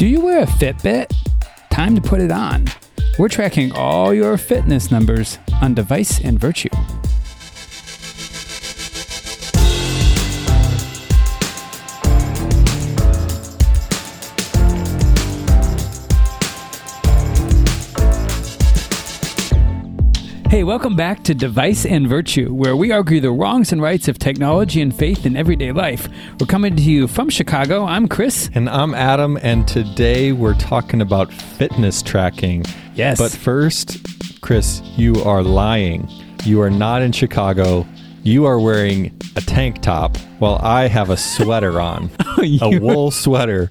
Do you wear a Fitbit? Time to put it on. We're tracking all your fitness numbers on Device and Virtue. Hey, welcome back to Device and Virtue, where we argue the wrongs and rights of technology and faith in everyday life. We're coming to you from Chicago. I'm Chris. And I'm Adam, and today we're talking about fitness tracking. Yes. But first, Chris, you are lying. You are not in Chicago. You are wearing a tank top while I have a sweater on, a wool sweater.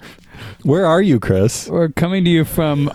Where are you, Chris? We're coming to you from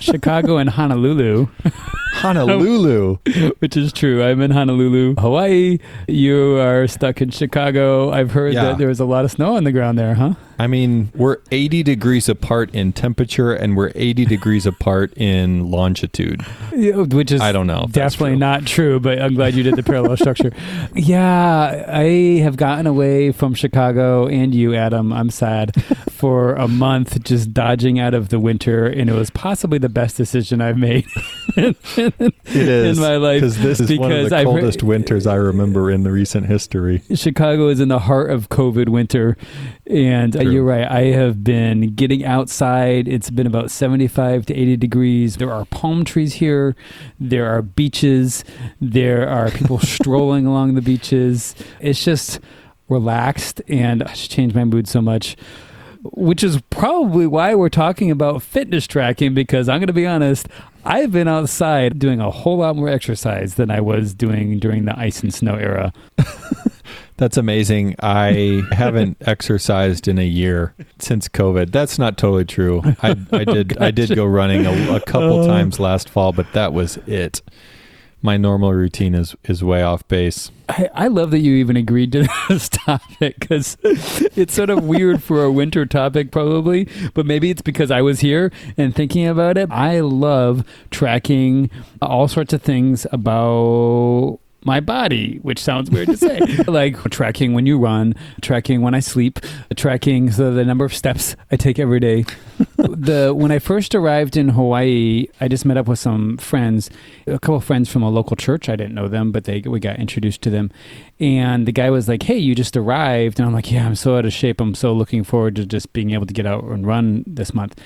Chicago and Honolulu. Honolulu. Which is true. I'm in Honolulu, Hawaii. You are stuck in Chicago. I've heard Yeah. that there was a lot of snow on the ground there, huh? I mean, we're 80 degrees apart in temperature and we're 80 degrees apart in longitude. Which is I don't know definitely true. not true, but I'm glad you did the parallel structure. Yeah, I have gotten away from Chicago and you, Adam. I'm sad for a month just dodging out of the winter, and it was possibly the best decision I've made. It is. In my life, Because this is one of because the I've coldest winters I remember in the recent history. Chicago is in the heart of COVID winter. And uh, you're right. I have been getting outside. It's been about 75 to 80 degrees. There are palm trees here. There are beaches. There are people strolling along the beaches. It's just relaxed and it's changed my mood so much. Which is probably why we're talking about fitness tracking because I'm going to be honest, I've been outside doing a whole lot more exercise than I was doing during the ice and snow era. That's amazing. I haven't exercised in a year since COVID. That's not totally true. I, I did I did go running a, a couple Oh. times last fall, but that was it. My normal routine is is way off base. I, I love that you even agreed to this topic because it's sort of weird for a winter topic, probably, but maybe it's because I was here and thinking about it. I love tracking all sorts of things about my body, which sounds weird to say. like tracking when you run, tracking when I sleep, tracking so the number of steps I take every day. the when I first arrived in Hawaii, I just met up with some friends, a couple of friends from a local church. I didn't know them, but they we got introduced to them. And the guy was like, "Hey, you just arrived," and I'm like, "Yeah, I'm so out of shape. I'm so looking forward to just being able to get out and run this month."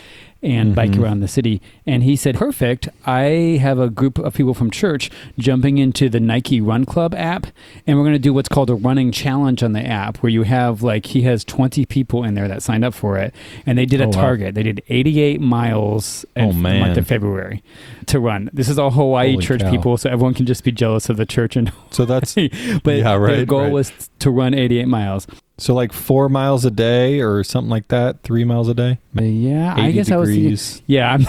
And bike Mhm. around the city. And he said, Perfect. I have a group of people from church jumping into the Nike Run Club app, and we're going to do what's called a running challenge on the app, where you have like, he has 20 people in there that signed up for it. And they did a Oh, wow. target. They did 88 miles in Oh, the month of February to run. This is all Hawaii Holy church cow. people, so everyone can just be jealous of the church. And So that's but Yeah, right, goal right. was to run 88 miles. so like four miles a day or something like that. Three miles a day. Uh, yeah, I 80 guess I was. Yeah, I'm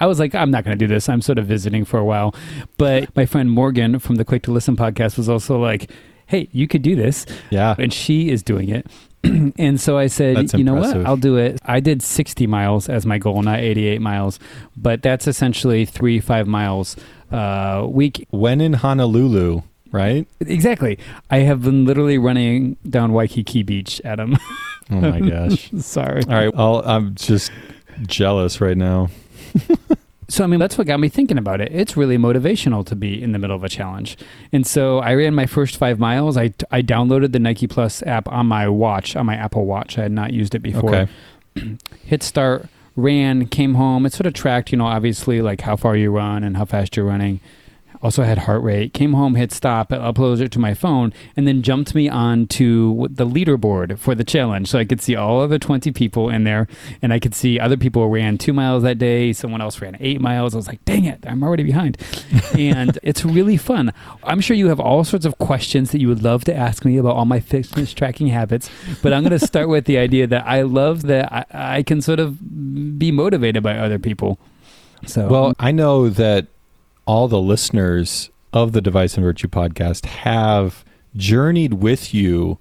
was like, I'm not going to do this. I'm sort of visiting for a while. But my friend Morgan from the Quick to Listen podcast was also like, hey, you could do this. Yeah. And she is doing it. and so I said, That's you know what? I'll do it. I did 60 miles as my goal, not 88 miles. But that's essentially three, five miles a week. When in Honolulu, right? Exactly. I have been literally running down Waikiki Beach, Adam. Oh my gosh. Sorry. All right. I'll, I'm just jealous right now. So I mean, that's what got me thinking about it. It's really motivational to be in the middle of a challenge. And so I ran my first five miles. I I downloaded the Nike Plus app on my watch, on my Apple Watch. I had not used it before. Okay. Hit start, ran, came home. It sort of tracked, you know, obviously like how far you run and how fast you're running, also had heart rate. Came home, hit stop, uploaded it to my phone, and then jumped me onto the leaderboard for the challenge. So I could see all of the 20 people in there, and I could see other people ran two miles that day. Someone else ran eight miles. I was like, dang it, I'm already behind. and it's really fun. I'm sure you have all sorts of questions that you would love to ask me about all my fitness tracking habits, but I'm going to start with the idea that I love that I, I can sort of be motivated by other people. So, Well, I know that all the listeners of the Device and Virtue podcast have journeyed with you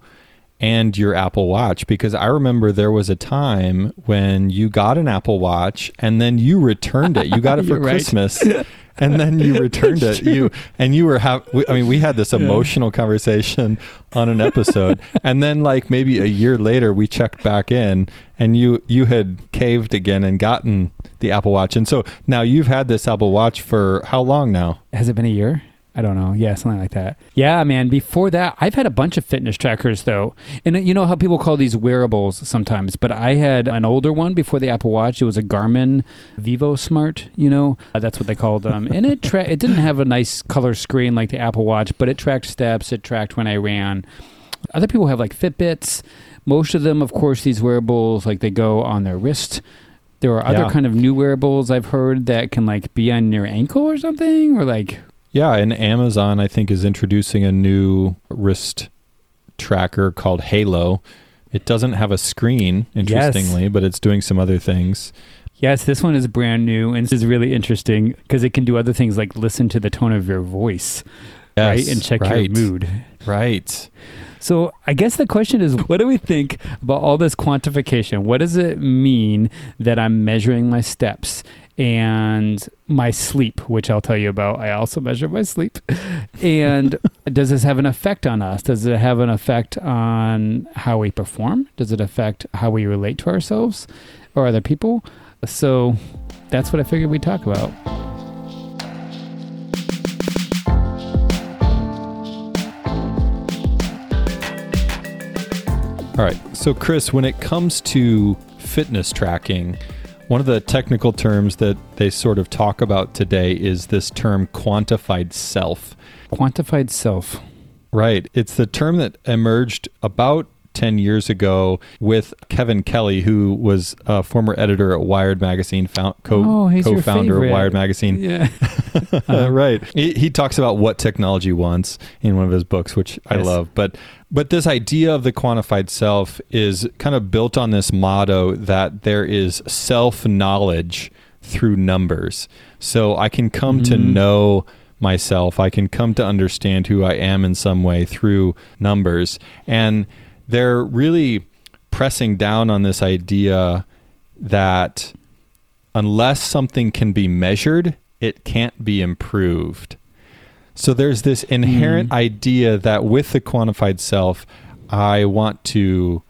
and your Apple Watch because I remember there was a time when you got an Apple Watch and then you returned it. You got it for Christmas. And then you returned it. You and you were have. we- I mean, we had this emotional conversation on an episode, and then like maybe a year later, we checked back in, and you you had caved again and gotten the Apple Watch, and so now you've had this Apple Watch for how long now? has it been a year? I don't know. Yeah, something like that. Yeah, man. Before that, I've had a bunch of fitness trackers though, and uh, you know how people call these wearables sometimes. But I had an older one before the Apple Watch. It was a Garmin Vivo Smart. You know, uh, that's what they called them, and it tra- it didn't have a nice color screen like the Apple Watch, but it tracked steps. It tracked when I ran. Other people have like Fitbits. Most of them, of course, these wearables like they go on their wrist. There are other Yeah. kind of new wearables I've heard that can like be on your ankle or something, or like Yeah, and Amazon I think is introducing a new wrist tracker called Halo. It doesn't have a screen, interestingly, but it's doing some other things. Yes, this one is brand new and this is really interesting because it can do other things like listen to the tone of your voice, right? And check right, your mood. Right. So I guess the question is what do we think about all this quantification? What does it mean that I'm measuring my steps and my sleep, which I'll tell you about? I also measure my sleep. And does this have an effect on us? Does it have an effect on how we perform? Does it affect how we relate to ourselves or other people? So that's what I figured we'd talk about. All right. So, Chris, when it comes to fitness tracking, one of the technical terms that they sort of talk about today is this term quantified self. Quantified self. Right. It's the term that emerged about 10 years ago with Kevin Kelly, who was a former editor at Wired Magazine, found, co Oh, co-founder of. Wired Magazine. Yeah. Uh, right. He, he talks about what technology wants in one of his books, which I love. But but this idea of the quantified self is kind of built on this motto that there is self knowledge through numbers. So I can come to Mhm. know myself. I can come to understand who I am in some way through numbers. And they're really pressing down on this idea that unless something can be measured, it can't be improved. So there's this inherent Mm. idea that with the quantified self, I want to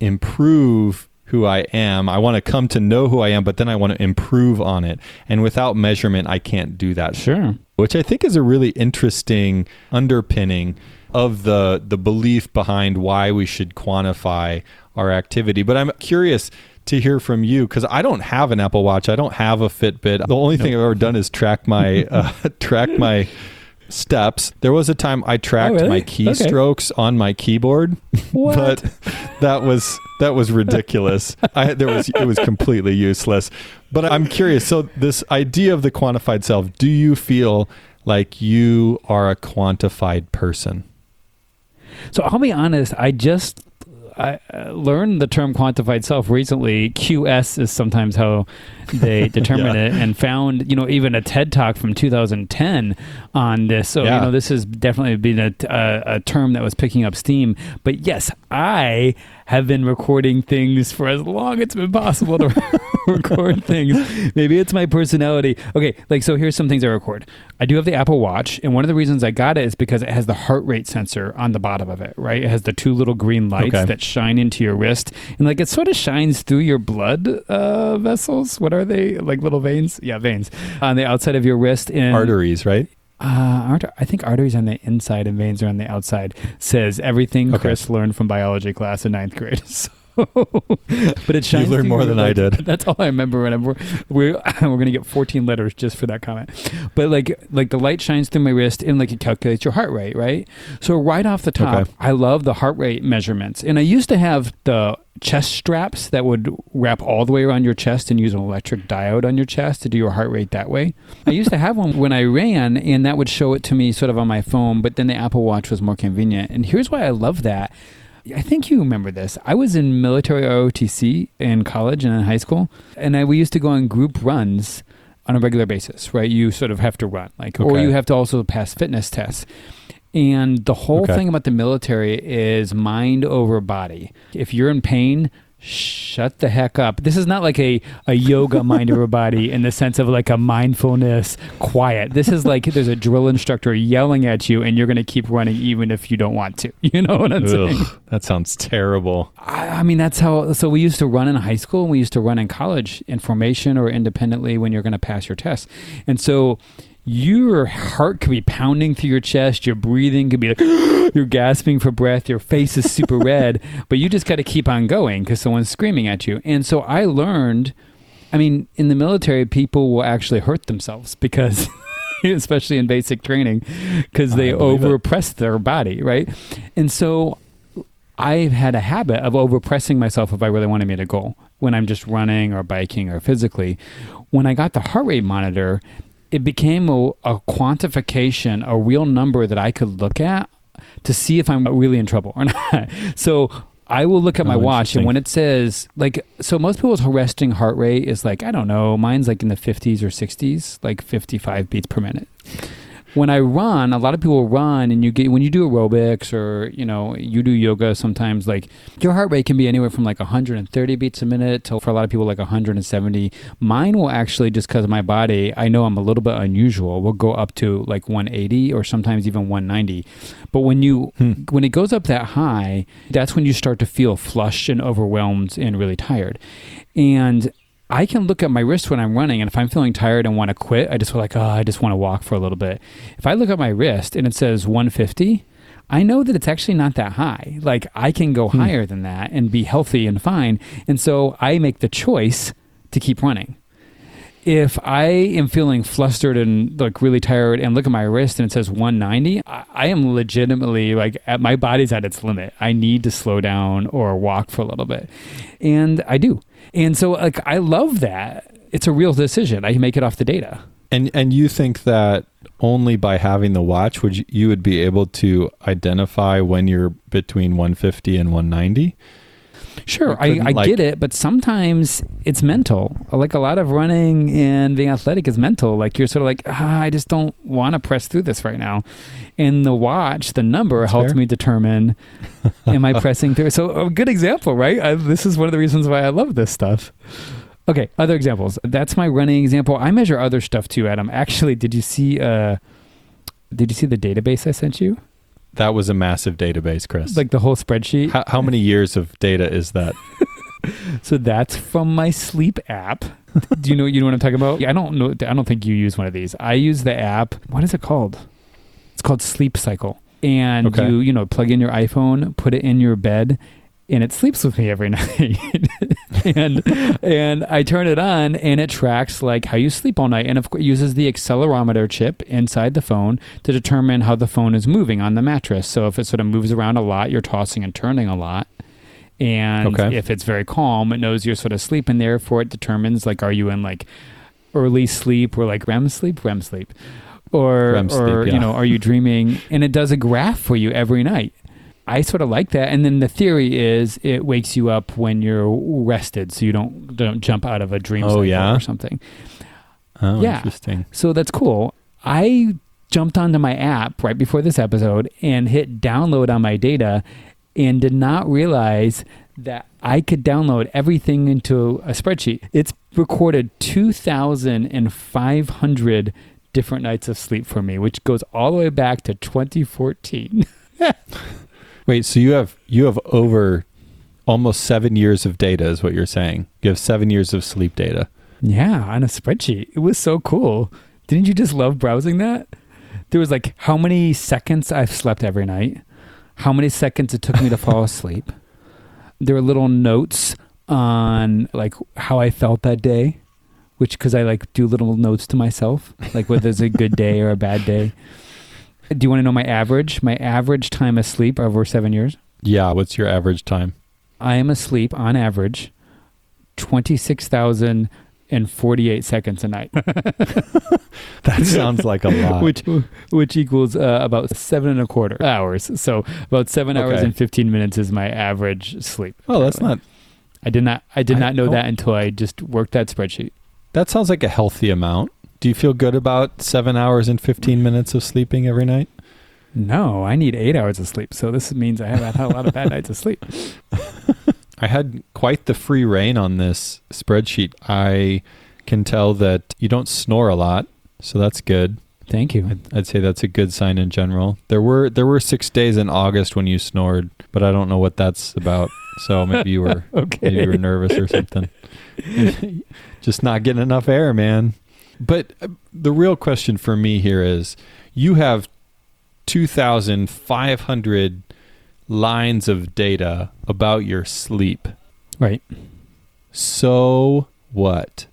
improve who I am. I want to come to know who I am, but then I want to improve on it. And without measurement, I can't do that Sure. which I think is a really interesting underpinning of the the belief behind why we should quantify our activity. But I'm curious to hear from you because I don't have an Apple Watch. I don't have a Fitbit. The only thing I've ever done is track my uh, track my steps. There was a time I tracked really? my Okay. keystrokes on my keyboard, but that was that was ridiculous. I there was it was completely useless. But I'm curious. So this idea of the quantified self, do you feel like you are a quantified person? So I'll be honest. I just I uh, learned the term quantified self recently. QS is sometimes how they determine Yeah. it, and found you know even a TED talk from 2010 on this. So Yeah. you know this has definitely been a, a, a term that was picking up steam. But yes, I have been recording things for as long as it's been possible to record things. Maybe it's my personality. Okay, like so here's some things I record. I do have the Apple Watch, and one of the reasons I got it is because it has the heart rate sensor on the bottom of it, right? It has the two little green lights Okay. that shine into your wrist, and like it sort of shines through your blood uh, vessels. What are they? Like little veins? Yeah, veins on the outside of your wrist. And Arteries, right? Uh, aren't, I think arteries are on the inside and veins are on the outside. Says everything Okay. Chris learned from biology class in ninth grade. So but it shines. You learned more than I did. That's all I remember. Whenever we're we're gonna get 14 letters just for that comment. But like like the light shines through my wrist and like it calculates your heart rate, right? So right off the top, Okay. I love the heart rate measurements. And I used to have the chest straps that would wrap all the way around your chest and use an electric diode on your chest to do your heart rate that way. I used to have one when I ran, and that would show it to me sort of on my phone, but then the Apple Watch was more convenient. And here's why I love that. I think you remember this. I was in military ROTC in college and in high school, and I, we used to go on group runs on a regular basis, right? You sort of have to run, like, or you have to also pass fitness tests. And the whole Okay. thing about the military is mind over body. If you're in pain, shut the heck up. This is not like a, a yoga mind over body in the sense of like a mindfulness quiet. This is like there's a drill instructor yelling at you and you're going to keep running even if you don't want to. You know what I'm saying? That sounds terrible. I, I mean, that's how. So we used to run in high school, and we used to run in college, in formation or independently when you're going to pass your test. And so your heart could be pounding through your chest, your breathing could be like, you're gasping for breath, your face is super red, but you just got to keep on going because someone's screaming at you. And so I learned. I mean, in the military, people will actually hurt themselves because. Especially in basic training, because they I believe it. overpress their body, right? And so I've had a habit of overpressing myself if I really want to meet a goal when I'm just running or biking or physically. When I got the heart rate monitor, it became a, a quantification, a real number that I could look at to see if I'm really in trouble or not. So I will look at my Oh, watch, and when it says like, so most people's resting heart rate is like I don't know, mine's like in the 50s or 60s, like 55 beats per minute when I run, a lot of people run, and you get when you do aerobics or you know you do yoga. Sometimes like your heart rate can be anywhere from like 130 beats a minute to for a lot of people like 170. Mine will actually just because of my body, I know I'm a little bit unusual. Will go up to like 180 or sometimes even 190. But when you Hmm. when it goes up that high, that's when you start to feel flushed and overwhelmed and really tired. And I can look at my wrist when I'm running, and if I'm feeling tired and want to quit, I just feel like, oh, I just want to walk for a little bit. If I look at my wrist and it says 150, I know that it's actually not that high. Like I can go hmm. higher than that and be healthy and fine. And so I make the choice to keep running. If I am feeling flustered and like really tired and look at my wrist and it says 190, I, I am legitimately like at my body's at its limit. I need to slow down or walk for a little bit. And I do. And so like I love that. It's a real decision. I make it off the data. And and you think that only by having the watch would you, you would be able to identify when you're between 150 and 190? Sure, I, I like- get it, but sometimes it's mental. Like a lot of running and being athletic is mental. Like you're sort of like, ah, I just don't want to press through this right now. And the watch, the number helps fair. me determine, am I pressing through? So a good example, right? I, this is one of the reasons why I love this stuff. Okay, other examples. That's my running example. I measure other stuff too, Adam. Actually, did you see? Uh, did you see the database I sent you? That was a massive database, Chris. Like the whole spreadsheet. how, how many years of data is that? So that's from my sleep app. Do you know you know what I'm talking about? Yeah, I don't know. I don't think you use one of these. I use the app. What is it called? It's called Sleep Cycle. And Okay. you you know plug in your iPhone, put it in your bed, and it sleeps with me every night. and and I turn it on, and it tracks like how you sleep all night, and of course uses the accelerometer chip inside the phone to determine how the phone is moving on the mattress. So if it sort of moves around a lot, you're tossing and turning a lot. And Okay. if it's very calm, it knows you're sort of sleeping. Therefore, it determines like, are you in like early sleep or like REM sleep, REM sleep, or REM sleep, or yeah. you know, are you dreaming? And it does a graph for you every night. I sort of like that. And then the theory is it wakes you up when you're rested, so you don't don't jump out of a dream Oh, yeah? or something. Oh, Yeah. interesting. So that's cool. I jumped onto my app right before this episode and hit download on my data and did not realize that I could download everything into a spreadsheet. It's recorded 2,500 different nights of sleep for me, which goes all the way back to 2014. Wait, so you have you have over almost seven years of data, is what you're saying? You have seven years of sleep data. Yeah, on a spreadsheet. It was so cool. Didn't you just love browsing that? There was like how many seconds I've slept every night, how many seconds it took me to fall asleep, there were little notes on like how I felt that day, which because I like do little notes to myself, like whether it's a good day or a bad day. Do you want to know my average? My average time asleep over seven years? Yeah. What's your average time? I am asleep on average 26,048 seconds a night, That sounds like a lot. which which equals uh, about seven and a quarter hours. So about seven hours Okay. and 15 minutes is my average sleep. oh, that's not. I did not I did I not know that until I just worked that spreadsheet. That sounds like a healthy amount. Do you feel good about seven hours and 15 minutes of sleeping every night? No, I need eight hours of sleep. So this means I haven't had a lot of bad nights of sleep. I had quite the free reign on this spreadsheet. I can tell that you don't snore a lot, so that's good. Thank you. I'd, I'd say that's a good sign in general. There were there were six days in August when you snored, but I don't know what that's about. So maybe you were Okay. maybe you were nervous or something. Just not getting enough air, man. But uh, the real question for me here is you have 2,500 lines of data about your sleep. Right. So what?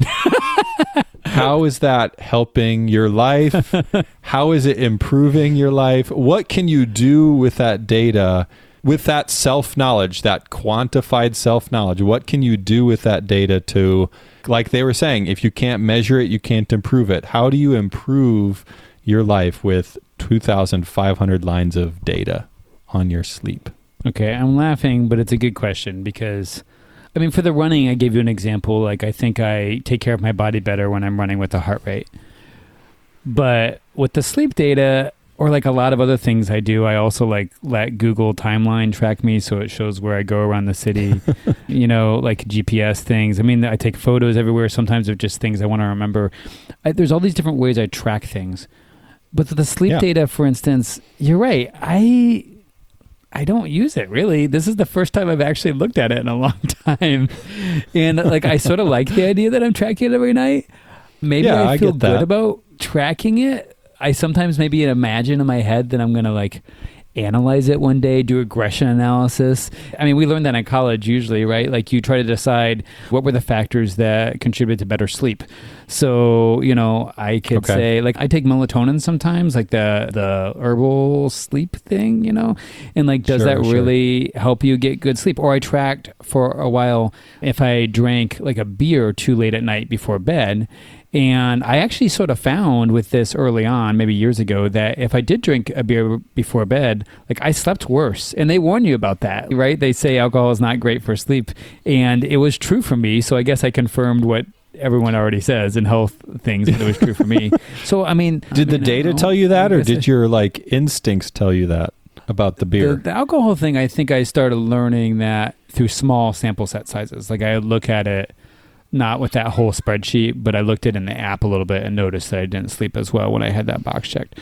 How is that helping your life? How is it improving your life? What can you do with that data, with that self knowledge, that quantified self knowledge? What can you do with that data to, like they were saying, if you can't measure it, you can't improve it? How do you improve your life with 2,500 lines of data on your sleep? Okay, I'm laughing, but it's a good question because, I mean, for the running, I gave you an example. Like, I think I take care of my body better when I'm running with the heart rate. But with the sleep data, or like a lot of other things I do, I also like let Google timeline track me so it shows where I go around the city, you know, like GPS things. I mean, I take photos everywhere sometimes of just things I want to remember. I, there's all these different ways I track things. But the sleep Yeah. data, for instance, you're right. I I don't use it really. This is the first time I've actually looked at it in a long time. And like I sort of like the idea that I'm tracking it every night. Maybe Yeah, I I feel that. good about tracking it. I sometimes maybe imagine in my head that I'm going to like analyze it one day, do regression analysis. I mean, we learned that in college usually, right? Like you try to decide what were the factors that contributed to better sleep. So, you know, I could Okay. say like I take melatonin sometimes, like the the herbal sleep thing, you know, and like does Sure, that sure. really help you get good sleep? Or I tracked for a while if I drank like a beer too late at night before bed. And I actually sort of found with this early on, maybe years ago, that if I did drink a beer before bed, like I slept worse. And they warn you about that, right? They say alcohol is not great for sleep. And it was true for me. So I guess I confirmed what everyone already says in health things, but it was true for me. So, I mean, Did I the mean, I data tell you that, or guess I- did your like instincts tell you that about the beer? the, the alcohol thing, I think I started learning that through small sample set sizes. Like I look at it not with that whole spreadsheet, but I looked at it in the app a little bit and noticed that I didn't sleep as well when I had that box checked.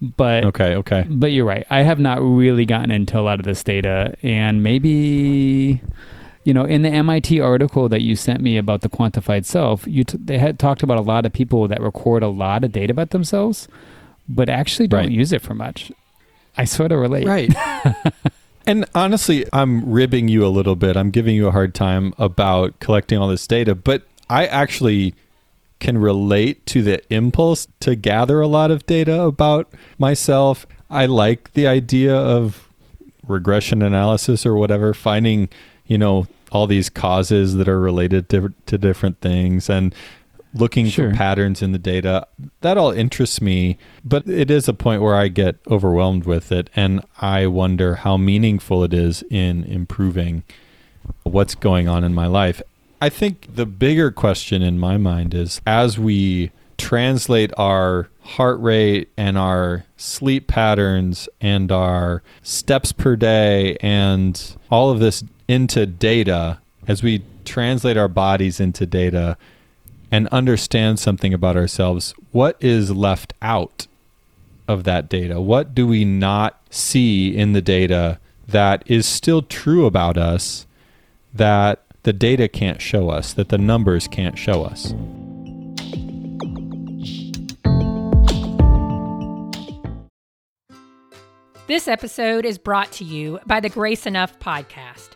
But okay, okay. but you're right. I have not really gotten into a lot of this data, and maybe you know, in the MIT article that you sent me about the quantified self, you t- they had talked about a lot of people that record a lot of data about themselves, but actually don't Right. use it for much. I sort of relate. Right. and honestly, I'm ribbing you a little bit. I'm giving you a hard time about collecting all this data, but I actually can relate to the impulse to gather a lot of data about myself. I like the idea of regression analysis or whatever, finding, you know, all these causes that are related to, to different things and looking Sure. for patterns in the data. That all interests me, but it is a point where I get overwhelmed with it and I wonder how meaningful it is in improving what's going on in my life. I think the bigger question in my mind is as we translate our heart rate and our sleep patterns and our steps per day and all of this into data, as we translate our bodies into data and understand something about ourselves, what is left out of that data? What do we not see in the data that is still true about us that the data can't show us, that the numbers can't show us? This episode is brought to you by the Grace Enough podcast.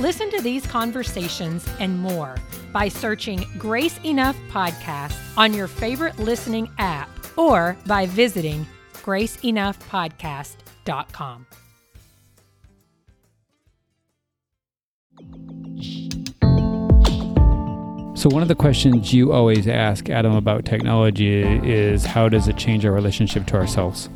Listen to these conversations and more by searching Grace Enough Podcast on your favorite listening app or by visiting graceenoughpodcast.com. So, one of the questions you always ask Adam about technology is how does it change our relationship to ourselves?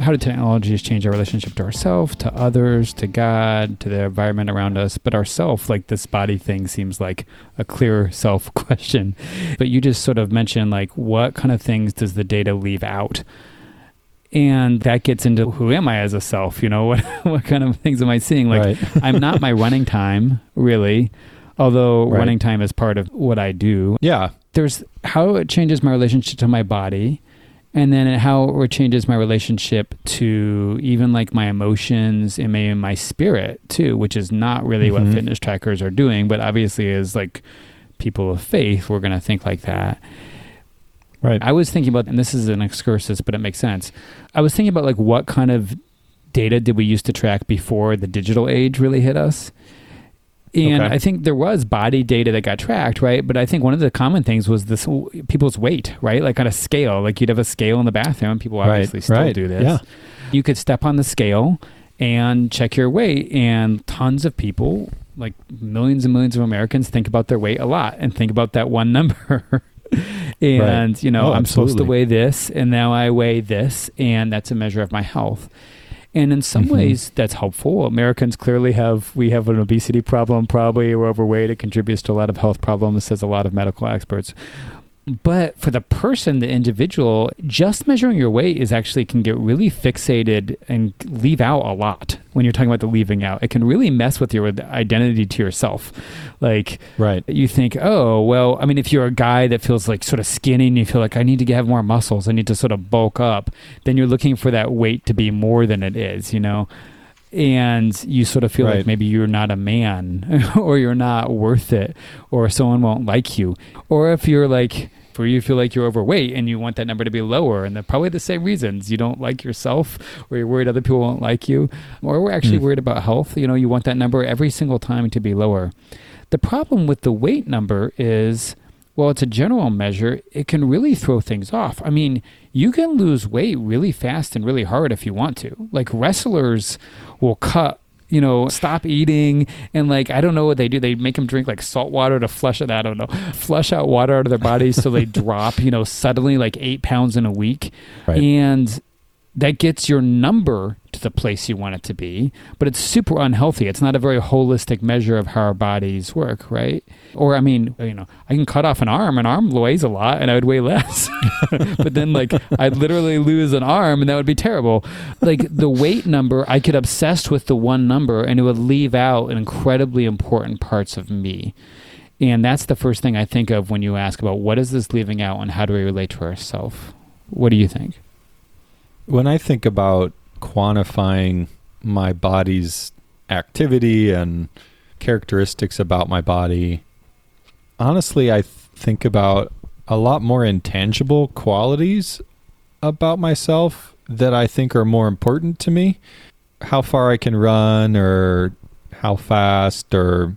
How do technologies change our relationship to ourselves, to others, to God, to the environment around us? But ourself, like this body thing, seems like a clear self question. But you just sort of mentioned, like, what kind of things does the data leave out? and that gets into who am I as a self? You know, what what kind of things am I seeing? Like, Right. I'm not my running time, really, although Right. running time is part of what I do. Yeah. There's how it changes my relationship to my body, and then how it changes my relationship to even like my emotions and maybe my spirit too, which is not really what Mhm. fitness trackers are doing, but obviously as like people of faith, we're going to think like that. Right. I was thinking about, and this is an excursus, but it makes sense. I was thinking about like what kind of data did we used to track before the digital age really hit us? And Okay. I think there was body data that got tracked, right? But I think one of the common things was this people's weight, right? Like on a scale, like you'd have a scale in the bathroom. People Right, obviously still right, do this. yeah. You could step on the scale and check your weight, and tons of people, like millions and millions of Americans, think about their weight a lot and think about that one number. and you know, Oh, I'm supposed to weigh this, and now I weigh this, and that's a measure of my health. And in some Mhm. ways, that's helpful. Americans clearly have we have an obesity problem. Probably we're overweight. It contributes to a lot of health problems, says a lot of medical experts. But for the person, the individual, just measuring your weight is actually can get really fixated and leave out a lot when you're talking about the leaving out. It can really mess with your identity to yourself. Like Right. you think, oh, well, I mean, if you're a guy that feels like sort of skinny and you feel like I need to have more muscles, I need to sort of bulk up, then you're looking for that weight to be more than it is, you know? And you sort of feel like maybe you're not a man or you're not worth it or someone won't like you. Or if you're like, for you feel like you're overweight and you want that number to be lower, and they're probably the same reasons. You don't like yourself, or you're worried other people won't like you, or we're actually Mm. worried about health. You know, you want that number every single time to be lower. The problem with the weight number is, well, it's a general measure. It can really throw things off. I mean, you can lose weight really fast and really hard if you want to. Like wrestlers will cut, you know, stop eating, and like I don't know what they do. They make them drink like salt water to flush it. I don't know, flush out water out of their bodies so they drop, you know, suddenly like eight pounds in a week, Right. and that gets your number the place you want it to be, but it's super unhealthy. It's not a very holistic measure of how our bodies work, right? Or, I mean, you know, I can cut off an arm, an arm weighs a lot and I would weigh less. but then, like, I'd literally lose an arm and that would be terrible. Like, the weight number, I could obsess with the one number and it would leave out incredibly important parts of me. And that's the first thing I think of when you ask about what is this leaving out and how do we relate to ourselves? What do you think? When I think about quantifying my body's activity and characteristics about my body, honestly, I th- think about a lot more intangible qualities about myself that I think are more important to me. How far I can run, or how fast, or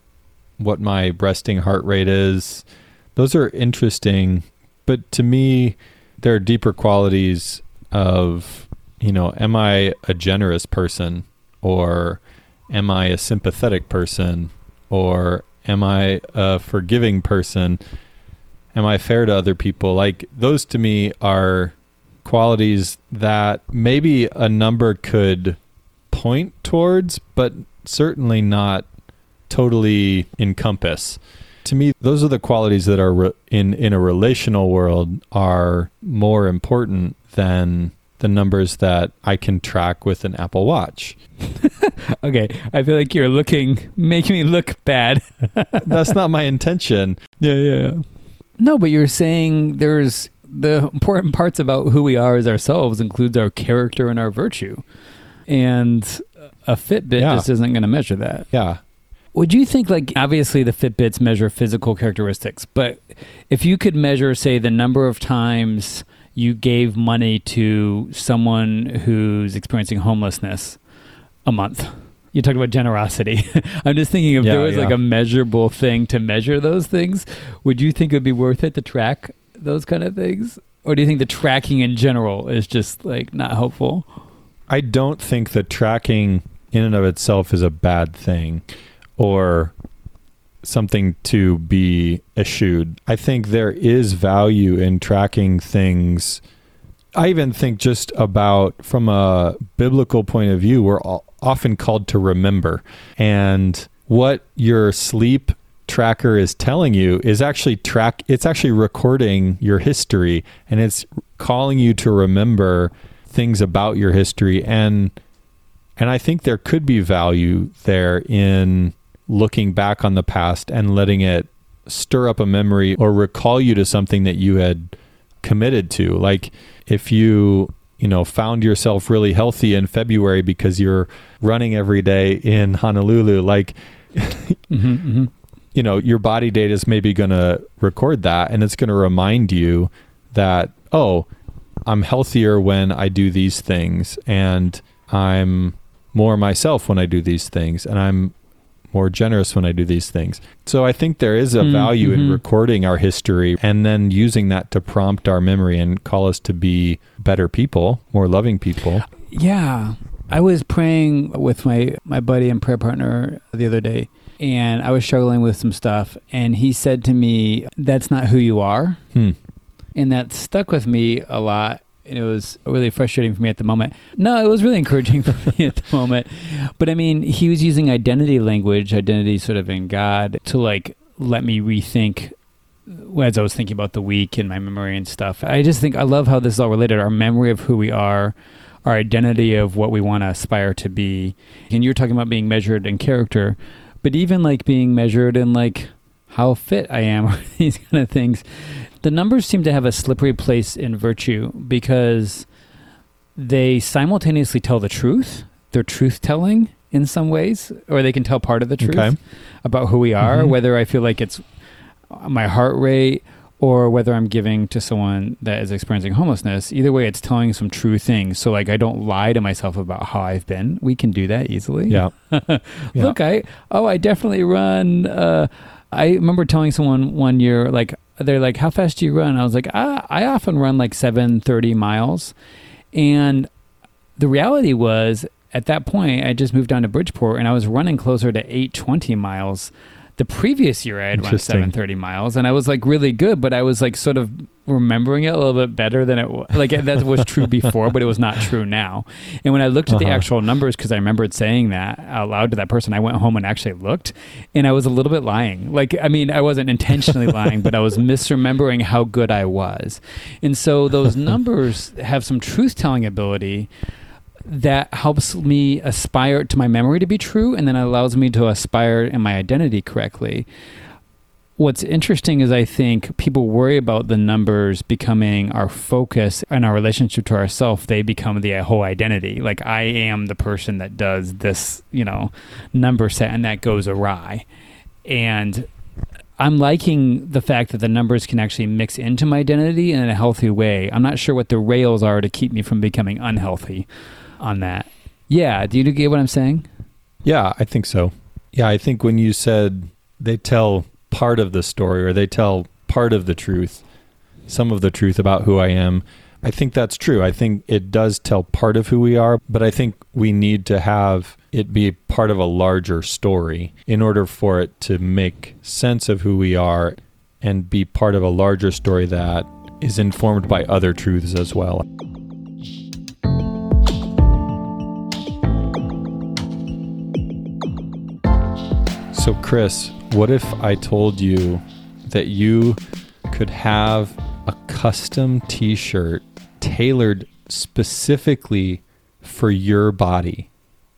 what my resting heart rate is. Those are interesting, but to me, there are deeper qualities of, you know, am I a generous person or am I a sympathetic person or am I a forgiving person? Am I fair to other people? Like those to me are qualities that maybe a number could point towards, but certainly not totally encompass. To me, those are the qualities that are re- in in a relational world are more important than the numbers that I can track with an Apple Watch. Okay, I feel like you're looking, making me look bad. That's not my intention. Yeah, yeah, yeah. No, but you're saying there's the important parts about who we are as ourselves includes our character and our virtue. And a Fitbit Yeah. just isn't going to measure that. Yeah. Would you think like obviously the Fitbits measure physical characteristics, but if you could measure say the number of times you gave money to someone who's experiencing homelessness a month. You talked about generosity. I'm just thinking if Yeah, there was like a measurable thing to measure those things, would you think it would be worth it to track those kind of things? Or do you think the tracking in general is just like not helpful? I don't think that tracking in and of itself is a bad thing or something to be eschewed. I think there is value in tracking things. I even think just about from a biblical point of view, we're often called to remember. And what your sleep tracker is telling you is actually track it's actually recording your history and it's calling you to remember things about your history and and I think there could be value there in looking back on the past and letting it stir up a memory or recall you to something that you had committed to. Like if you, you know, found yourself really healthy in February because you're running every day in Honolulu, like Mm-hmm, mm-hmm. you know, your body data is maybe going to record that and it's going to remind you that, oh, I'm healthier when I do these things and I'm more myself when I do these things and I'm more generous when I do these things. So I think there is a Mm, value in mhm. recording our history and then using that to prompt our memory and call us to be better people, more loving people. Yeah. I was praying with my, my buddy and prayer partner the other day, and I was struggling with some stuff. And he said to me, That's not who you are. Hmm. And that stuck with me a lot. And it was really frustrating for me at the moment. No, it was really encouraging for me at the moment. But I mean, he was using identity language, identity sort of in God, to like let me rethink as I was thinking about the week and my memory and stuff. I just think I love how this is all related. Our memory of who we are, our identity of what we want to aspire to be. And you're talking about being measured in character, but even like being measured in like how fit I am or these kind of things. The numbers seem to have a slippery place in virtue because they simultaneously tell the truth. They're truth telling in some ways, or they can tell part of the truth Okay. about who we are, Mhm. whether I feel like it's my heart rate or whether I'm giving to someone that is experiencing homelessness. Either way, it's telling some true things. So, like, I don't lie to myself about how I've been. We can do that easily. Yeah. Yeah. Look, I oh, I definitely run. Uh, I remember telling someone one year, like, they're like, "How fast do you run?" I was like, "I, I often run like seven thirty miles," and the reality was at that point I just moved down to Bridgeport and I was running closer to eight twenty miles. The previous year I had run seven thirty miles, and I was like really good, but I was like sort of remembering it a little bit better than it was. Like that was true before, but it was not true now. And when I looked at the Uh-huh. actual numbers, because I remembered saying that out loud to that person, I went home and actually looked, and I was a little bit lying. Like I mean, I wasn't intentionally lying, but I was misremembering how good I was. And so those numbers have some truth telling ability that helps me aspire to my memory to be true and then allows me to aspire in my identity correctly. What's interesting is I think people worry about the numbers becoming our focus and our relationship to ourself. They become the whole identity. Like I am the person that does this, you know, number set and that goes awry. And I'm liking the fact that the numbers can actually mix into my identity in a healthy way. I'm not sure what the rails are to keep me from becoming unhealthy on that. Yeah, do you get what I'm saying? Yeah, I think so. Yeah, I think when you said they tell part of the story or they tell part of the truth, some of the truth about who I am, I think that's true. I think it does tell part of who we are, but I think we need to have it be part of a larger story in order for it to make sense of who we are and be part of a larger story that is informed by other truths as well. So, Chris, what if I told you that you could have a custom t shirt tailored specifically for your body?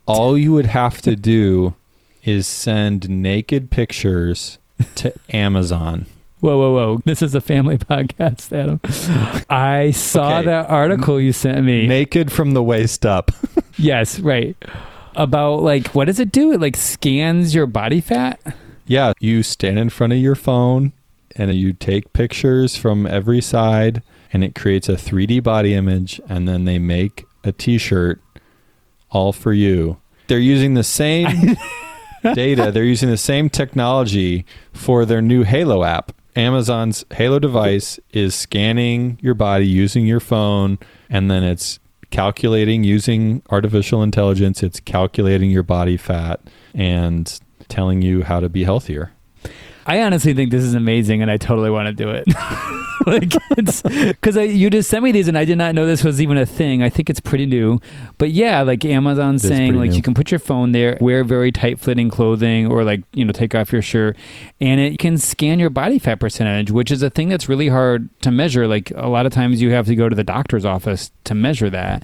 All you would have to do is send naked pictures to Amazon Whoa, whoa, whoa. This is a family podcast, Adam. I saw Okay. that article you sent me. Naked from the waist up. yes, right. About like, what does it do? It like scans your body fat? Yeah, you stand in front of your phone and you take pictures from every side and it creates a 3D body image and then they make a t-shirt all for you. They're using the same data, they're using the same technology for their new Halo app. Amazon's Halo device is scanning your body using your phone and then it's calculating using artificial intelligence, it's calculating your body fat and telling you how to be healthier. I honestly think this is amazing, and I totally want to do it. like, it's because you just sent me these, and I did not know this was even a thing. I think it's pretty new, but yeah, like is saying, like new. you can put your phone there, wear very tight fitting clothing, or like you know take off your shirt, and it can scan your body fat percentage, which is a thing that's really hard to measure. Like a lot of times, you have to go to the doctor's office to measure that.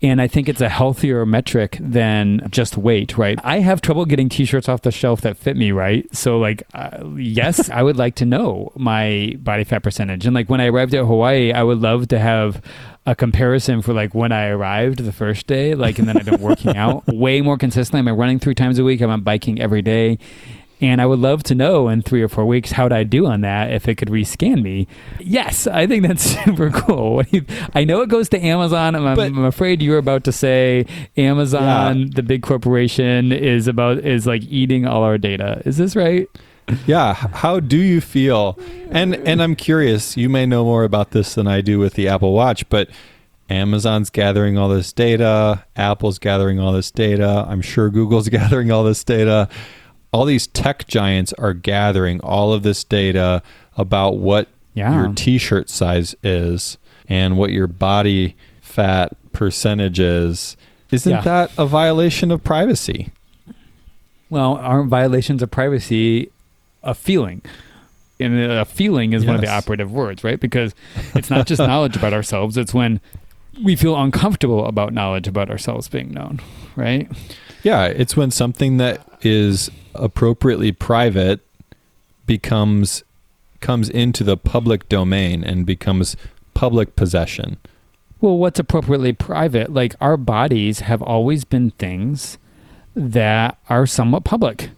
And I think it's a healthier metric than just weight, right? I have trouble getting t-shirts off the shelf that fit me, right? So, like, uh, yes, I would like to know my body fat percentage. And like when I arrived at Hawaii, I would love to have a comparison for like when I arrived the first day, like, and then I've been working out way more consistently. I'm running three times a week. I'm biking every day. And I would love to know in three or four weeks how'd I do on that if it could rescan me. Yes, I think that's super cool. What do you- I know it goes to Amazon. I'm, But- I'm afraid you were about to say Amazon, the big corporation, is about is like eating all our data. Is this right? Yeah, how do you feel? And and I'm curious, you may know more about this than I do with the Apple Watch, but Amazon's gathering all this data, Apple's gathering all this data, I'm sure Google's gathering all this data. All these tech giants are gathering all of this data about what Yeah. your t-shirt size is and what your body fat percentage is. Isn't Yeah. that a violation of privacy? Well, aren't violations of privacy a feeling? And a feeling is one of the operative words, right? Because it's not just knowledge about ourselves, it's when we feel uncomfortable about knowledge about ourselves being known, right? Yeah, it's when something that is appropriately private becomes comes into the public domain and becomes public possession. Well, what's appropriately private? Like our bodies have always been things that are somewhat public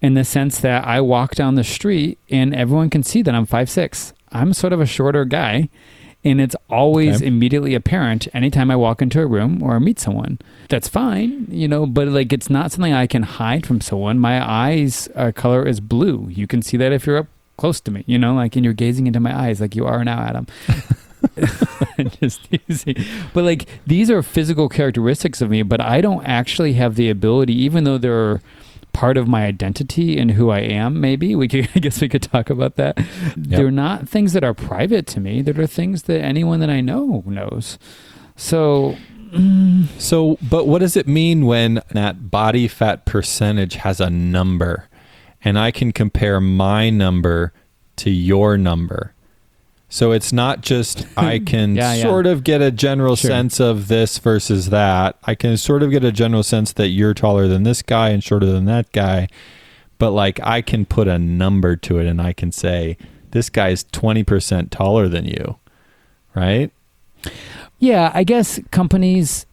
in the sense that I walk down the street and everyone can see that I'm five six. I'm sort of a shorter guy. And it's always Okay. immediately apparent anytime I walk into a room or meet someone. That's fine, you know, but like it's not something I can hide from someone. My eyes uh, color is blue. You can see that if you're up close to me, you know, like and you're gazing into my eyes like you are now, Adam. just easy. But like these are physical characteristics of me, but I don't actually have the ability, even though they're part of my identity and who I am. Maybe we could, I guess we could talk about that. They're not things that are private to me. That are things that anyone that I know knows. So mm. So, but what does it mean when that body fat percentage has a number and I can compare my number to your number? So it's not just I can Yeah, yeah. sort of get a general Sure. sense of this versus that. I can sort of get a general sense that you're taller than this guy and shorter than that guy. But like I can put a number to it and I can say this guy's 20% taller than you. Right? Yeah, I guess companies.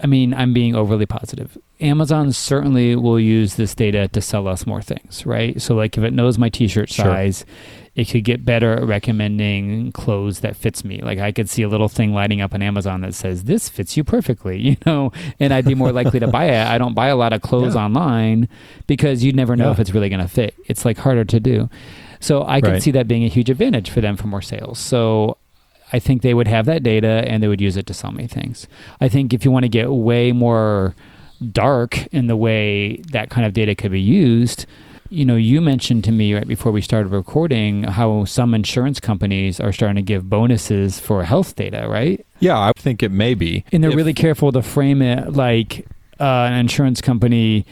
I mean, I'm being overly positive. Amazon certainly will use this data to sell us more things, right? So, like, if it knows my T-shirt Sure. size, it could get better at recommending clothes that fits me. Like, I could see a little thing lighting up on Amazon that says this fits you perfectly, you know, and I'd be more likely to buy it. I don't buy a lot of clothes Yeah. online because you never know Yeah. if it's really going to fit. It's like harder to do. So I could Right. see that being a huge advantage for them for more sales. So I think they would have that data and they would use it to sell me things. I think if you want to get way more dark in the way that kind of data could be used, you know, you mentioned to me right before we started recording how some insurance companies are starting to give bonuses for health data, right? Yeah, I think it may be. And they're If- really careful to frame it like uh, an insurance company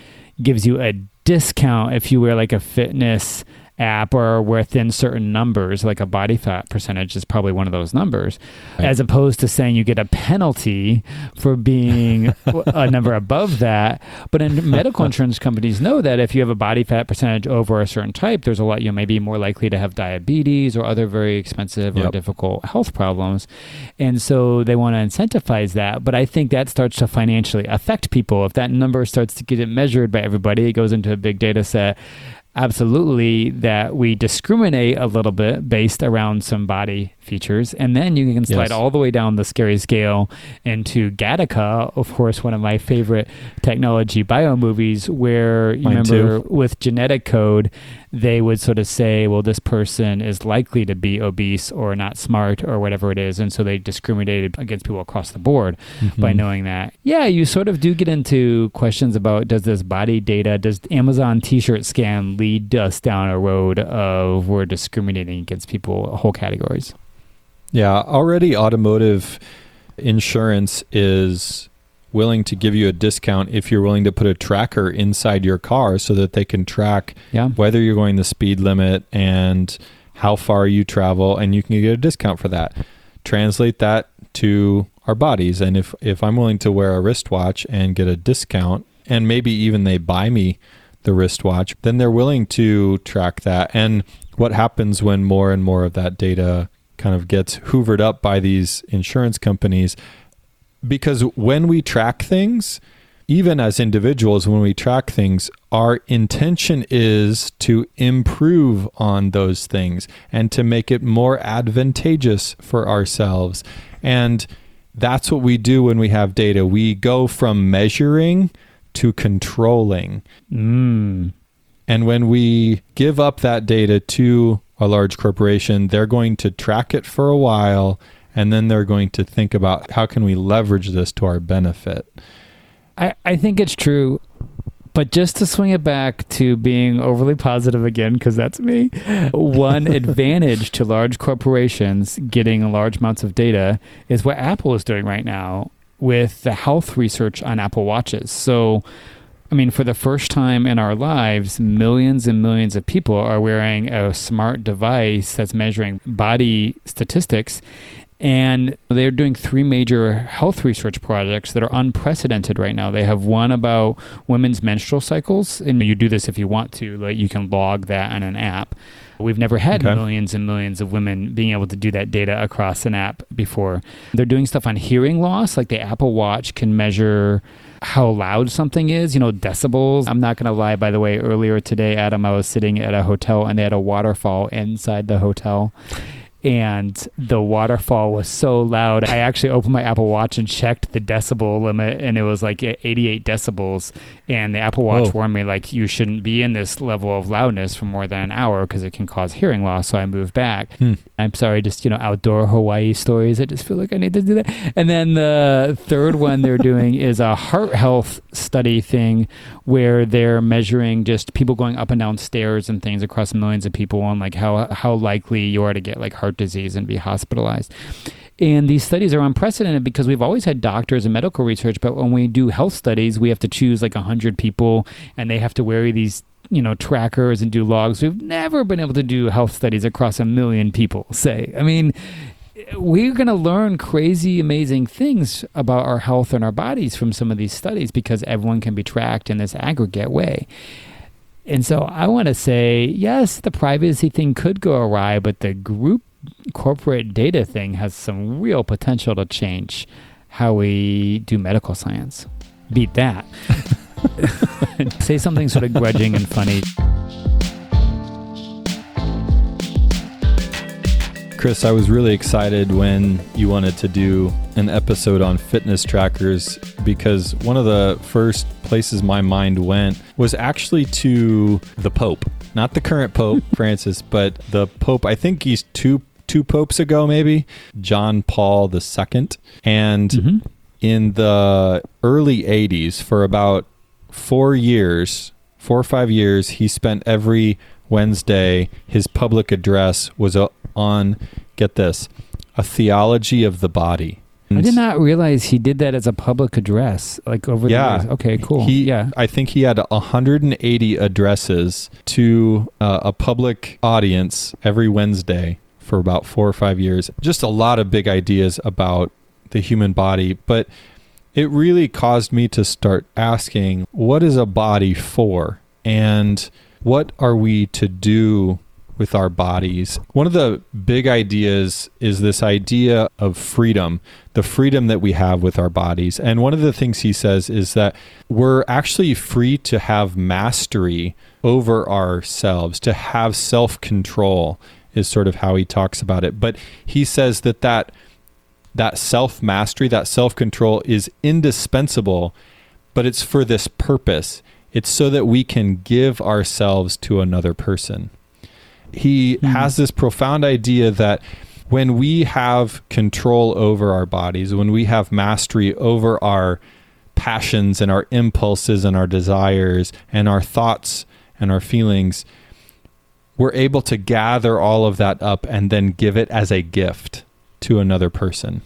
gives you a discount if you wear like a fitness app or within certain numbers, like a body fat percentage is probably one of those numbers, Right. as opposed to saying you get a penalty for being a number above that. But in medical insurance companies know that if you have a body fat percentage over a certain type, there's a lot you may be more likely to have diabetes or other very expensive or difficult health problems. And so they want to incentivize that. But I think that starts to financially affect people. If that number starts to get measured by everybody, it goes into a big data set. Absolutely, that we discriminate a little bit based around some body features. And then you can slide Yes. all the way down the scary scale into Gattaca, of course, one of my favorite technology bio movies, where you Mine remember too. with genetic code, they would sort of say, well, this person is likely to be obese or not smart or whatever it is. And so they discriminated against people across the board by Mhm. knowing that. Yeah, you sort of do get into questions about does this body data, does Amazon t shirt scan lead us down a road of we're discriminating against people, whole categories? Yeah, already automotive insurance is willing to give you a discount if you're willing to put a tracker inside your car so that they can track Yeah. whether you're going the speed limit and how far you travel and you can get a discount for that. Translate that to our bodies and if if I'm willing to wear a wristwatch and get a discount and maybe even they buy me the wristwatch, then they're willing to track that. And what happens when more and more of that data kind of gets hoovered up by these insurance companies? Because when we track things, even as individuals, when we track things, our intention is to improve on those things and to make it more advantageous for ourselves. And that's what we do when we have data. We go from measuring to controlling. Mm. And when we give up that data to a large corporation, they're going to track it for a while and then they're going to think about how can we leverage this to our benefit. I, I think it's true. But just to swing it back to being overly positive again, because that's me, one advantage to large corporations getting large amounts of data is what Apple is doing right now with the health research on Apple Watches. So, I mean, for the first time in our lives, millions and millions of people are wearing a smart device that's measuring body statistics. And they're doing three major health research projects that are unprecedented right now. They have one about women's menstrual cycles, and you do this if you want to, like you can log that on an app. We've never had Okay. millions and millions of women being able to do that data across an app before. They're doing stuff on hearing loss, like the Apple Watch can measure how loud something is, you know, decibels. I'm not going to lie, by the way, earlier today, Adam, I was sitting at a hotel and they had a waterfall inside the hotel. And the waterfall was so loud. I actually opened my Apple Watch and checked the decibel limit, and it was like 88 decibels. And the Apple Watch Whoa. warned me, like, you shouldn't be in this level of loudness for more than an hour because it can cause hearing loss. So I moved back. Hmm. I'm sorry, just you know, outdoor Hawaii stories. I just feel like I need to do that. And then the third one they're doing is a heart health study thing where they're measuring just people going up and down stairs and things across millions of people and like how how likely you are to get like heart disease and be hospitalized. And these studies are unprecedented because we've always had doctors and medical research, but when we do health studies, we have to choose like 100 people and they have to wear these you know trackers and do logs. We've never been able to do health studies across a million people say. I mean we're going to learn crazy amazing things about our health and our bodies from some of these studies because everyone can be tracked in this aggregate way. And so i want to say yes the privacy thing could go awry but the group corporate data thing has some real potential to change how we do medical science. Beat that. Say something sort of grudging and funny. Chris, I was really excited when you wanted to do an episode on fitness trackers because one of the first places my mind went was actually to the Pope. Not the current Pope, Francis, but the Pope, I think he's two two popes ago maybe, John Paul II. And Mhm. in the early 80s for about 4 years, 4 or 5 years, he spent every Wednesday his public address was uh, on get this, a theology of the body. I did not realize he did that as a public address, like over Yeah. the years. Okay, cool. He, yeah. I think he had 180 addresses to uh, a public audience every Wednesday for about four or five years. Just a lot of big ideas about the human body, but it really caused me to start asking, what is a body for? And what are we to do with our bodies? One of the big ideas is this idea of freedom, the freedom that we have with our bodies. And one of the things he says is that we're actually free to have mastery over ourselves, to have self control, is sort of how he talks about it. But he says that that, that self mastery, that self control is indispensable, but it's for this purpose. It's so that we can give ourselves to another person. He Hmm. has this profound idea that when we have control over our bodies, when we have mastery over our passions and our impulses and our desires and our thoughts and our feelings, we're able to gather all of that up and then give it as a gift to another person.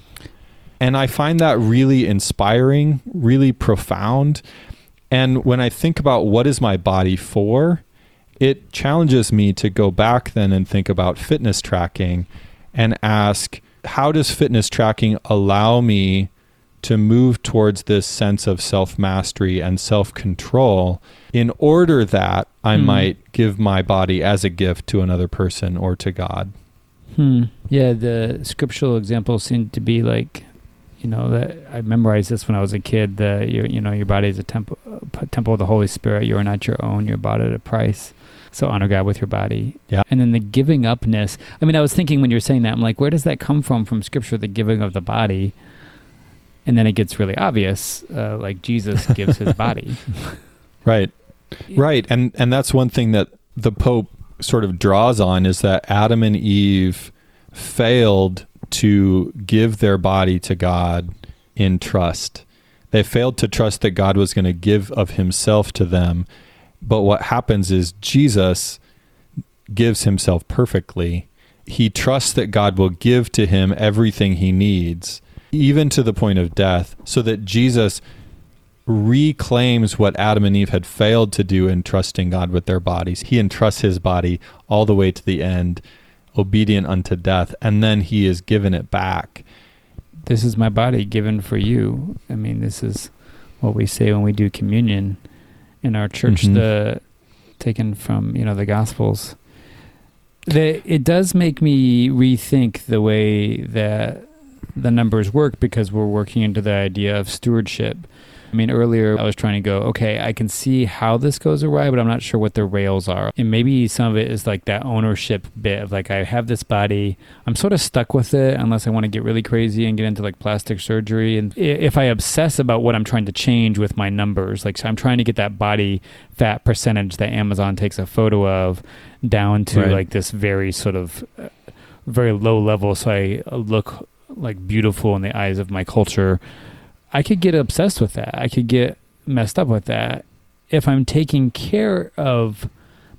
And I find that really inspiring, really profound. And when I think about what is my body for, it challenges me to go back then and think about fitness tracking and ask how does fitness tracking allow me to move towards this sense of self mastery and self control in order that I Hmm. might give my body as a gift to another person or to God? Hmm. Yeah, the scriptural examples seem to be like, you know, that I memorized this when I was a kid. The your, you know, your body is a temple, a temple of the Holy Spirit. You are not your own. You're bought at a price. So honor God with your body. Yeah. And then the giving upness. I mean, I was thinking when you were saying that, I'm like, where does that come from from Scripture? The giving of the body. And then it gets really obvious, uh, like Jesus gives his body. Right. Right. And and that's one thing that the Pope sort of draws on is that Adam and Eve failed to give their body to God in trust. They failed to trust that God was going to give of himself to them. But what happens is Jesus gives himself perfectly. He trusts that God will give to him everything he needs, even to the point of death, so that Jesus reclaims what Adam and Eve had failed to do in trusting God with their bodies. He entrusts his body all the way to the end, obedient unto death, and then he is given it back. this is my body given for you. I mean, this is what we say when we do communion in our church, Mhm. the taken from, you know, the gospels. The, it does make me rethink the way that the numbers work because we're working into the idea of stewardship. I mean, earlier I was trying to go, okay, I can see how this goes awry, but I'm not sure what the rails are. And maybe some of it is like that ownership bit of like, I have this body, I'm sort of stuck with it unless I want to get really crazy and get into like plastic surgery. And if I obsess about what I'm trying to change with my numbers, like so I'm trying to get that body fat percentage that Amazon takes a photo of down to Right. like this very sort of uh, very low level so I look like beautiful in the eyes of my culture. I could get obsessed with that. I could get messed up with that if I'm taking care of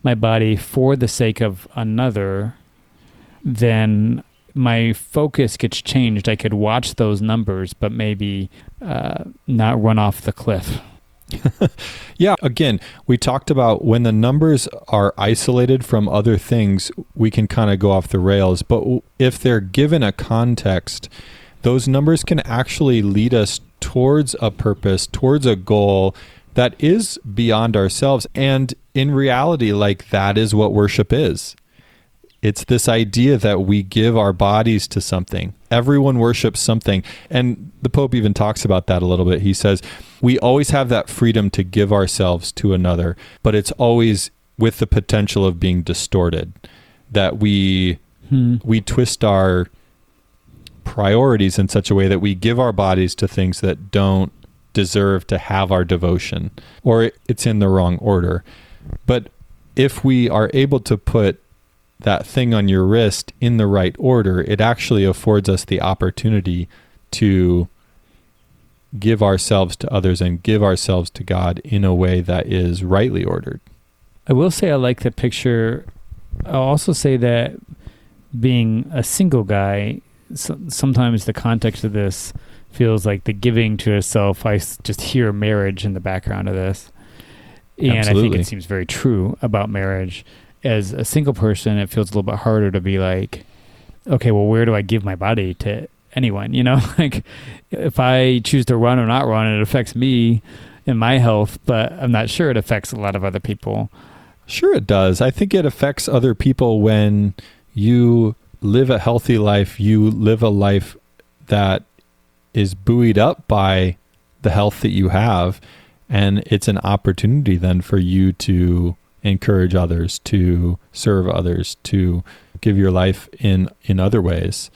my body for the sake of another, then my focus gets changed. I could watch those numbers, but maybe uh, not run off the cliff. Yeah, again, we talked about when the numbers are isolated from other things, we can kind of go off the rails. But if they're given a context, those numbers can actually lead us towards a purpose, towards a goal that is beyond ourselves. And in reality, like that is what worship is. It's this idea that we give our bodies to something. Everyone worships something. And the Pope even talks about that a little bit. He says, we always have that freedom to give ourselves to another, but it's always with the potential of being distorted. That we Hmm. we twist our priorities in such a way that we give our bodies to things that don't deserve to have our devotion or it's in the wrong order. But if we are able to put that thing on your wrist in the right order, it actually affords us the opportunity to give ourselves to others and give ourselves to God in a way that is rightly ordered. I will say I like the picture. I'll also say that being a single guy, so, sometimes the context of this feels like the giving to yourself. I just hear marriage in the background of this. And I think it seems very true about marriage. As a single person, it feels a little bit harder to be like, okay, well, where do I give my body to anyone? You know, like if I choose to run or not run, it affects me and my health, but I'm not sure it affects a lot of other people. Sure, it does. I think it affects other people when you live a healthy life. You live a life that is buoyed up by the health that you have. And it's an opportunity then for you to encourage others, to serve others, to give your life in, in other ways.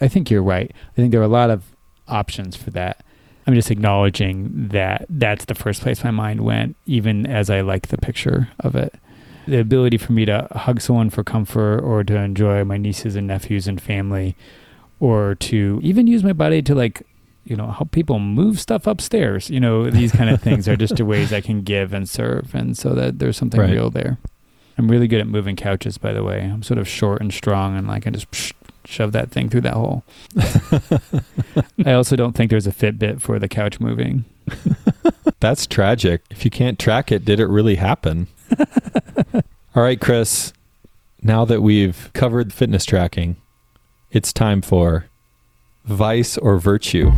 I think you're right. I think there are a lot of options for that. I'm just acknowledging that that's the first place my mind went, even as I like the picture of it. The ability for me to hug someone for comfort or to enjoy my nieces and nephews and family, or to even use my body to like, you know, help people move stuff upstairs. You know, these kind of things are just ways I can give and serve. And so that there's something Right. real there. I'm really good at moving couches, by the way. I'm sort of short and strong and like I just psh, shove that thing through that hole. I also don't think there's a Fitbit for the couch moving. That's tragic. If you can't track it, did it really happen? All right, Chris. Now that we've covered fitness tracking, it's time for vice or virtue.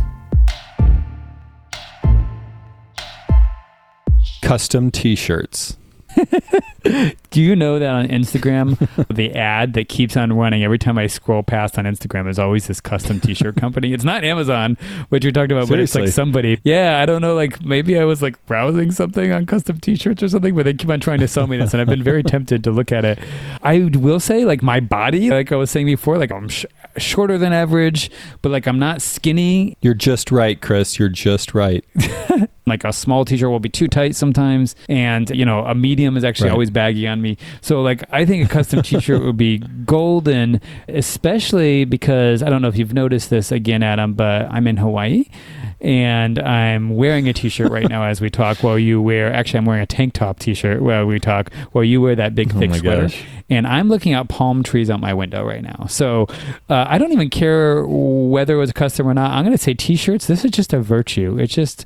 Custom t shirts. Do you know that on Instagram, the ad that keeps on running every time I scroll past on Instagram is always this custom T-shirt company. It's not Amazon, which you're talking about, but it's like somebody. Yeah, I don't know. Like maybe I was like browsing something on custom T-shirts or something, but they keep on trying to sell me this, and I've been very tempted to look at it. I will say, like my body, like I was saying before, like I'm sh- shorter than average, but like I'm not skinny. You're just right, Chris. You're just right. like a small t-shirt will be too tight sometimes and you know a medium is actually Right. always baggy on me so like i think a custom t-shirt would be golden especially because i don't know if you've noticed this again adam but i'm in hawaii and i'm wearing a t-shirt right now as we talk while you wear actually i'm wearing a tank top t-shirt while we talk while you wear that big Oh thick my sweater gosh. and I'm looking at palm trees out my window right now. So uh, I don't even care whether it was custom or not. I'm going to say t-shirts. This is just a virtue. It just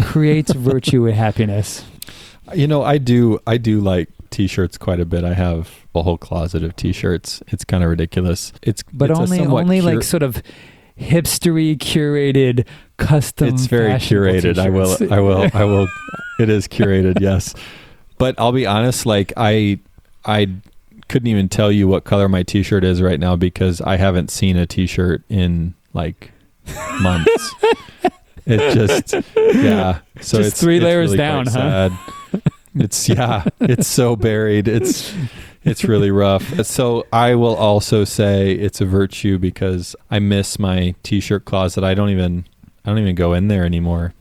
creates virtue and happiness. You know, I do I do like t-shirts quite a bit. I have a whole closet of t-shirts. It's kind of ridiculous. It's But it's only only cur- like sort of hipstery curated custom it's very curated. I will t-shirts. I will I will it is curated, yes. But I'll be honest, like I I couldn't even tell you what color my t-shirt is right now because I haven't seen a t-shirt in like months. it just yeah. So Just it's three it's layers really down, huh? Sad. It's yeah, it's so buried. It's it's really rough. So I will also say it's a virtue because I miss my t-shirt closet. I don't even I don't even go in there anymore.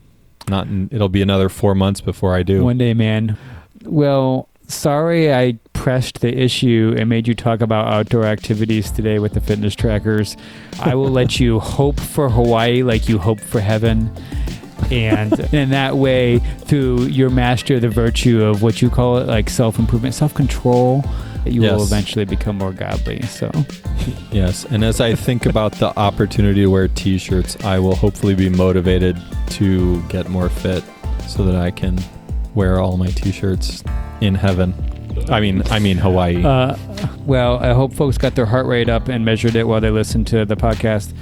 Not in, it'll be another 4 months before I do. One day, man. Well, sorry I pressed the issue and made you talk about outdoor activities today with the fitness trackers. I will let you hope for Hawaii like you hope for heaven. And in that way, through your master the virtue of what you call it, like self improvement, self control, you will eventually become more godly. So, Yes, and as I think about the opportunity to wear t-shirts, I will hopefully be motivated to get more fit so that I can wear all my t-shirts in heaven. I mean, I mean Hawaii. uh, well, I hope folks got their heart rate up and measured it while they listened to the podcast.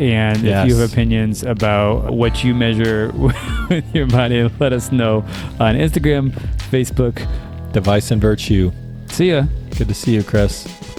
And if you have opinions about what you measure with your body, let us know on Instagram, Facebook. Device and virtue. See ya. Good to see you, Chris.